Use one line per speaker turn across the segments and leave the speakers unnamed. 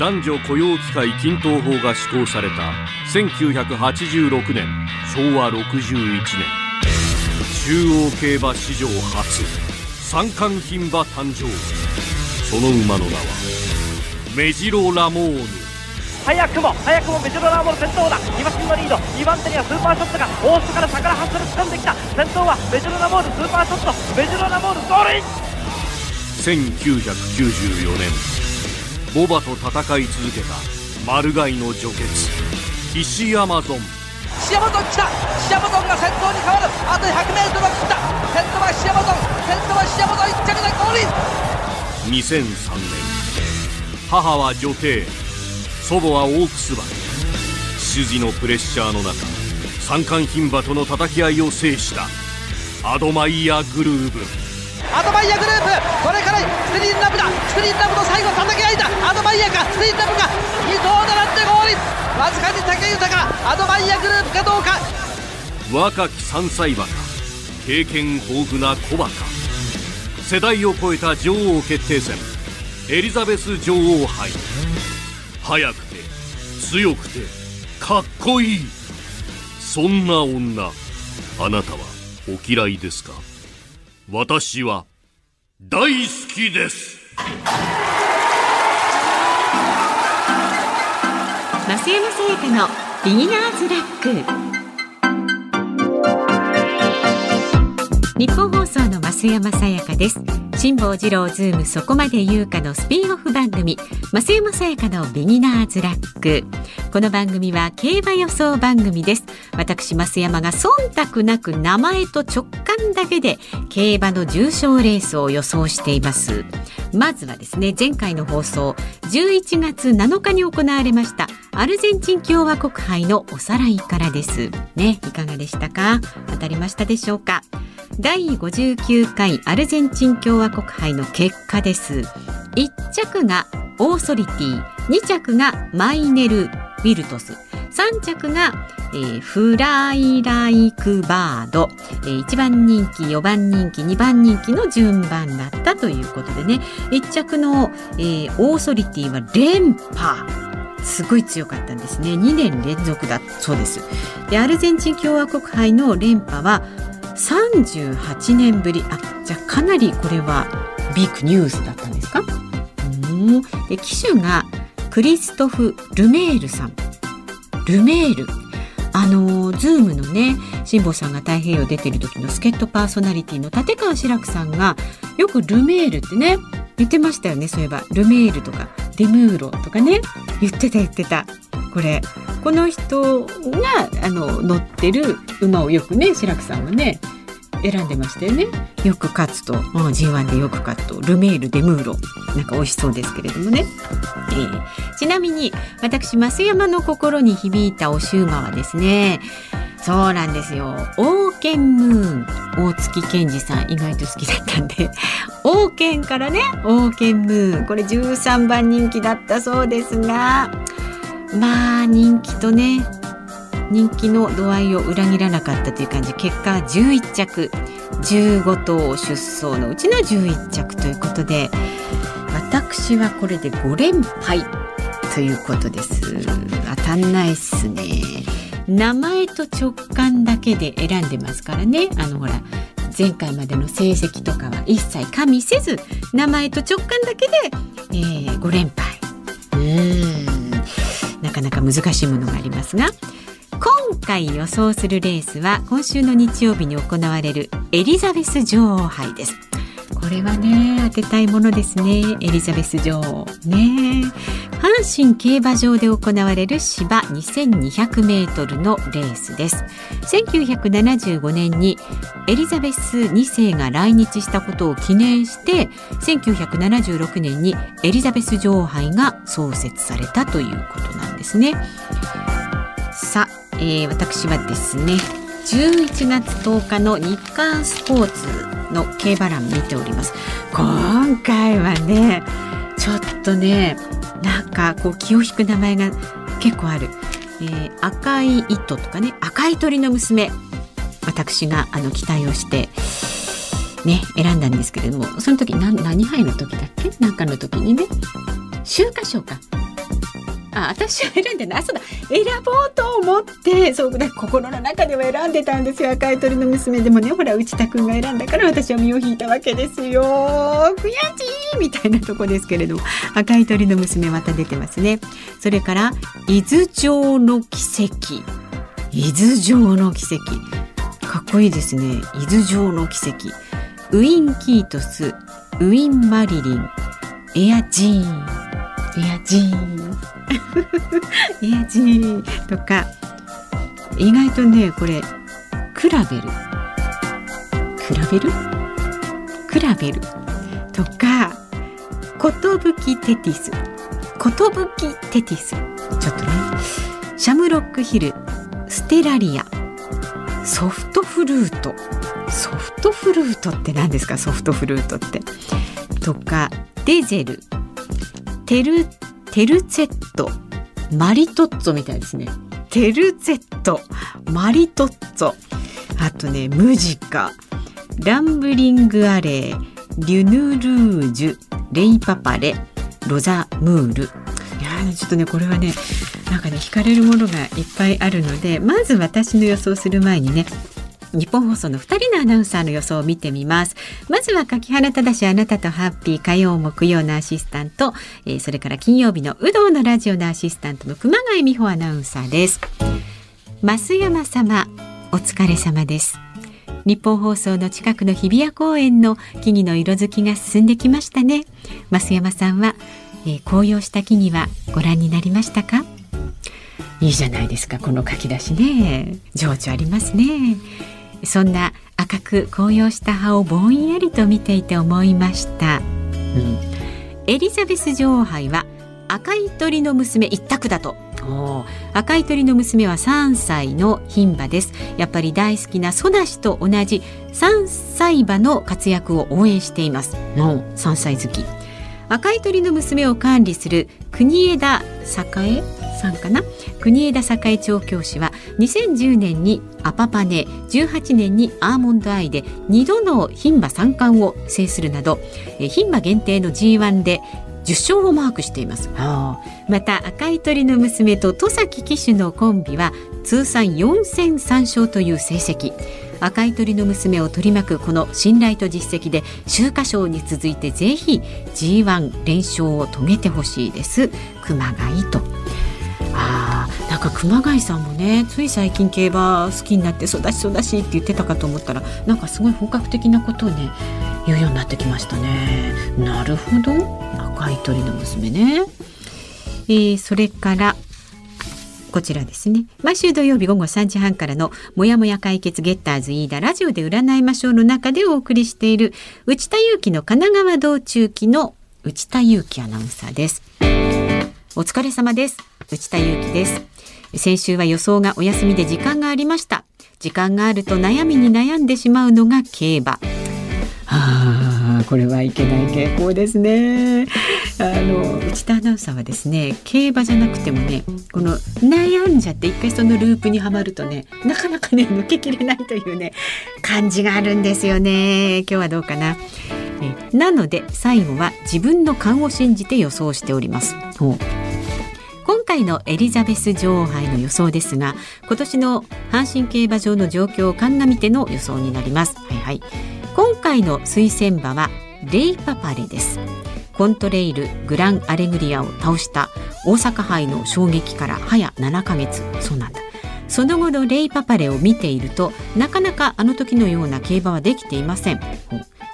男女雇用機会均等法が施行された1986年昭和61年。中央競馬史上初三冠牝馬誕生。その馬の名はメジロラモーヌ。
早くも早くもメジロラモール先頭だ。2馬身のリード。2番手にはスーパーショットが大外から下からハッスル掴んできた。先頭はメジロラモールスーパーショット。メジロラモールゴールイン。
1994年ボバと戦い続けたマルガイの女傑石アマゾン。
シアマゾン来た！シアマゾンが先頭に変わる。あと 100m を切った。先頭はシアマゾン。先頭はシアマゾン1着でゴールイン
2003年。母は女帝。祖母はオークス馬主事のプレッシャーの中三冠牝馬との叩き合いを制したアドマイヤグルーブ
アドバイヤグループこれからステリンラブだステリンラブの最後叩き合いだアドバイヤかステリンラブが2頭並んでゴールインわずかに武豊アドバイヤグループかどうか。
若き3歳馬か経験豊富な小馬か。世代を超えた女王決定戦。エリザベス女王杯。速くて強くてかっこいい。そんな女あなたはお嫌いですか？私は大好きです。
増山さやかのビギナーズラック。ニッポン放送の増山さやかです。辛坊治郎ズームそこまで言うかのスピンオフ番組増山さやかのビギナーズラック。この番組は競馬予想番組です。私増山が忖度なく名前と直感だけで競馬の重賞レースを予想しています。まずはですね前回の放送11月7日に行われましたアルゼンチン共和国杯のおさらいからです。ねいかがでしたか？当たりましたでしょうか？第59回アルゼンチン共和国杯の結果です。1着がオーソリティ2着がマイネル・ウィルトス。3着が、えー、フライライクバード、えー、1番人気4番人気2番人気の順番だったということでね。1着の、えー、オーソリティは連覇。すごい強かったんですね。2年連続だそうです。でアルゼンチン共和国杯の連覇は38年ぶり。あじゃあかなりこれはビッグニュースだったんですか？うん。で騎手がクリストフ・ルメールさん。ルメール。あのズームのね辛坊さんが太平洋出てる時の助っ人パーソナリティの立川志らくさんがよくルメールってね言ってましたよね。そういえばルメールとかデムーロとかね言ってた言ってた。これこの人があの乗ってる馬をよくね志らくさんはね選んでましたよねよく勝つと、G1 でよく勝つとルメールデムーロなんか美味しそうですけれどもね、えー、ちなみに私増山の心に響いたおシューマはですねそうなんですよ。王権ムーン。大月健二さん意外と好きだったんで。王権からね、王権ムーン。これ13番人気だったそうですが、まあ人気とね人気の度合いを裏切らなかったという感じ。結果11着。15頭出走のうちの11着ということで私はこれで5連敗ということです。当たんないっすね。名前と直感だけで選んでますからね。あのほら前回までの成績とかは一切加味せず名前と直感だけで、えー、5連敗。うん。なかなか難しいものがありますが今回予想するレースは今週の日曜日に行われるエリザベス女王杯です。これはね当てたいものですね。エリザベス女王。ね。阪神競馬場で行われる芝2200メートルのレースです。1975年にエリザベス2世が来日したことを記念して1976年にエリザベス女王杯が創設されたということなんですね。さあえー、私はですね11月10日の日刊スポーツの競馬欄見ております。今回はねちょっとねなんかこう気を引く名前が結構ある、えー、赤い糸とかね赤い鳥の娘。私があの期待をしてね選んだんですけれどもその時何何杯の時だっけ？なんかの時にね秋華賞か。あ私は選んでない。そうだ。選ぼうと思ってそうだ心の中では選んでたんですよ。赤い鳥の娘でもねほら内田君が選んだから私は身を引いたわけですよ。悔しいみたいなとこですけれども赤い鳥の娘また出てますね。それから伊豆城の奇跡。伊豆城の奇跡。かっこいいですね。伊豆城の奇跡。ウィン・キートスウィン・マリリンエアジーン。エアジーン。エアジーンとか。意外とねこれクラベル。クラベル？クラベル。とかコトブキテティス。コトブキテティス。ちょっとね。シャムロックヒル。ステラリア。ソフトフルート。ソフトフルートって何ですか？ソフトフルートって。とかデゼル。テルテルツェット。マリトッツォみたいですね。テルツェット。マリトッツォ。あとねムジカ。ランブリングアレー。リュヌルージュ。レイパパレ。ロザムール。いやちょっとねこれはねなんかね惹かれるものがいっぱいあるのでまず私の予想する前にね日本放送の2人のアナウンサーの予想を見てみます。まずは柿原正あなたとハッピー火曜木曜のアシスタント、えー、それから金曜日の有働のラジオのアシスタントの熊谷美穂アナウンサーです。増山様お疲れ様です。日本放送の近くの日比谷公園の木々の色づきが進んできましたね。増山さんは、えー、紅葉した木々はご覧になりましたか？いいじゃないですかこの書き出しね。情緒ありますね。そんな赤く紅葉した葉をぼんやりと見ていて思いました、うん、エリザベス女王杯は赤い鳥の娘一択だと。赤い鳥の娘は3歳の牝馬です。やっぱり大好きなソダシと同じ3歳馬の活躍を応援しています。の3歳好き赤い鳥の娘を管理する国枝栄さんかな？国枝栄調教師は2010年にアパパネ18年にアーモンドアイで2度の牝馬三冠を制するなど牝馬限定の G1 で10勝をマークしています。また赤い鳥の娘と戸崎騎手のコンビは通算4戦3勝という成績赤い鳥の娘を取り巻くこの信頼と実績で秋華賞に続いてぜひ G1 連勝を遂げてほしいです。熊谷と。あなんか熊谷さんもねつい最近競馬好きになって育ち育ちって言ってたかと思ったらなんかすごい本格的なことをね言うようになってきましたね。なるほど。赤い鳥の娘ね、えー、それからこちらですね。毎週土曜日午後3時半からのもやもや解決ゲッターズ飯田ラジオで占いましょうの中でお送りしている内田裕樹の神奈川道中記の内田裕樹アナウンサーです。お疲れ様です。内田裕樹です。先週は予想がお休みで時間がありました。時間があると悩みに悩んでしまうのが競馬。あこれはいけない傾向ですね。あの内田アナウンサーはですね競馬じゃなくてもねこの悩んじゃって一回そのループにはまるとねなかなかね抜けきれないというね感じがあるんですよね。今日はどうかな。えなので最後は自分の勘を信じて予想しております。今回のエリザベス女王杯の予想ですが今年の阪神競馬場の状況を鑑みての予想になります。はいはい。今回の推薦馬はレイパパレです。コントレイルグランアレグリアを倒した大阪杯の衝撃から早7ヶ月そうなんだ。その後のレイパパレを見ているとなかなかあの時のような競馬はできていません。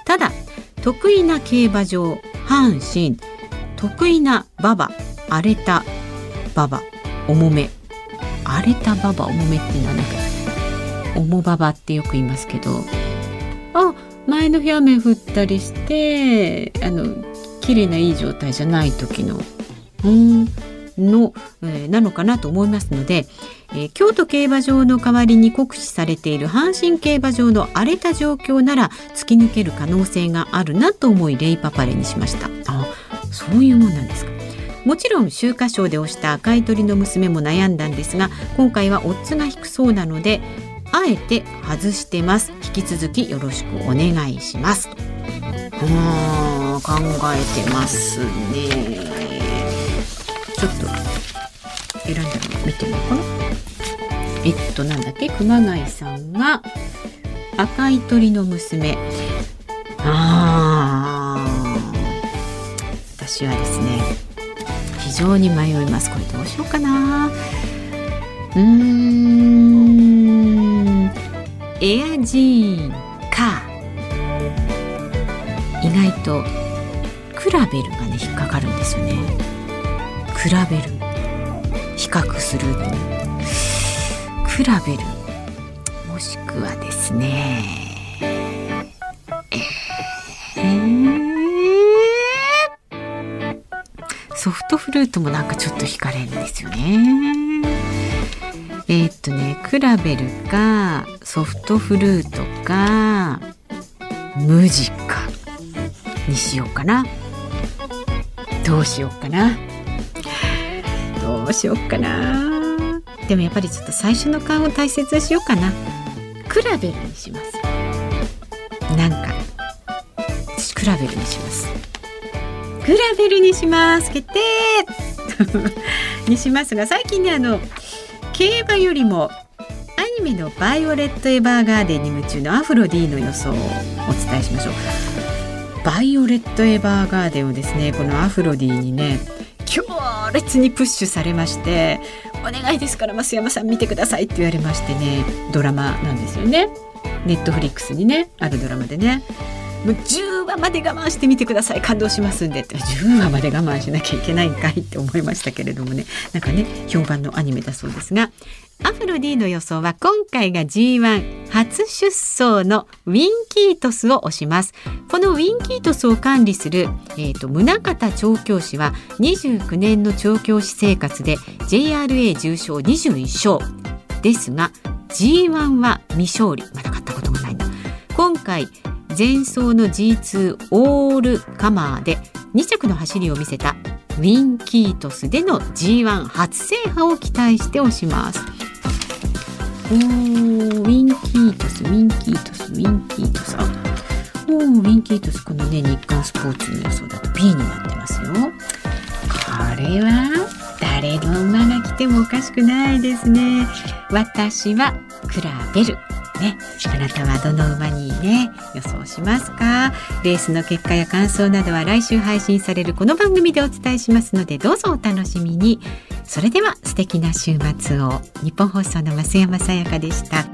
ただ得意な競馬場阪神得意な馬場荒れた馬場重め。荒れた馬場重めって何だっけ重馬場ってよく言いますけどあ前の日雨降ったりしてあの綺麗ないい状態じゃない時のうんの、えー、なのかなと思いますので、えー、京都競馬場の代わりに酷使されている阪神競馬場の荒れた状況なら突き抜ける可能性があるなと思いレイパパレにしました。あそういうもんなんですか。もちろん秋華賞で押した赤い鳥の娘も悩んだんですが今回はオッズが低そうなのであえて外してます。引き続きよろしくお願いします。うん考えてますね。ちょっと選んだの見てみようかな。えっとなんだっけ？熊谷さんが赤い鳥の娘。あ私はですね非常に迷います。これどうしようかな。うーん。エアジーンか。意外とクラベルがね引っかかるんですよね。比べる。比較する比べる。もしくはですね。えー、ソフトフルートもなんかちょっと惹かれるんですよね。えー、っとねクラベルかソフトフルートかムジカにしようかな。どうしようかな。どうしようかな。でもやっぱりちょっと最初の顔を大切にしようかな。クラベルにします。なんか。私クラベルにします。クラベルにします。決定。にしますが最近ねあの競馬よりもアニメの「バイオレット・エヴァーガーデン」に夢中のアフロディの予想をお伝えしましょう。バイオレット・エヴァーガーデンをですねこのアフロディにね強烈にプッシュされまして「お願いですから増山さん見てください」って言われましてねドラマなんですよね。ネットフリックスにねあるドラマでねもう10話まで我慢してみてください。感動しますんでって。10話まで我慢しなきゃいけないんかいって思いましたけれどもね。なんかね評判のアニメだそうですがアフロ D の予想は今回が G1 初出走のウィンキートスを押します。このウィンキートスを管理する、えーと、宗像調教師は29年の調教師生活で JRA 重賞21勝。ですが G1 は未勝利。まだ勝ったことがないんだ今回前走の G2 オールカマーで2着の走りを見せたウィンキートスでの G1 初制覇を期待して押します。おーウィンキートスウィンキートスウィンキートス。おウィンキートスこのね日刊スポーツの予想だと B になってますよ。これは誰の馬が来てもおかしくないですね。私は比べる。ね、あなたはどの馬にね予想しますか？レースの結果や感想などは来週配信されるこの番組でお伝えしますのでどうぞお楽しみに。それでは素敵な週末を。日本放送の増山さやかでした。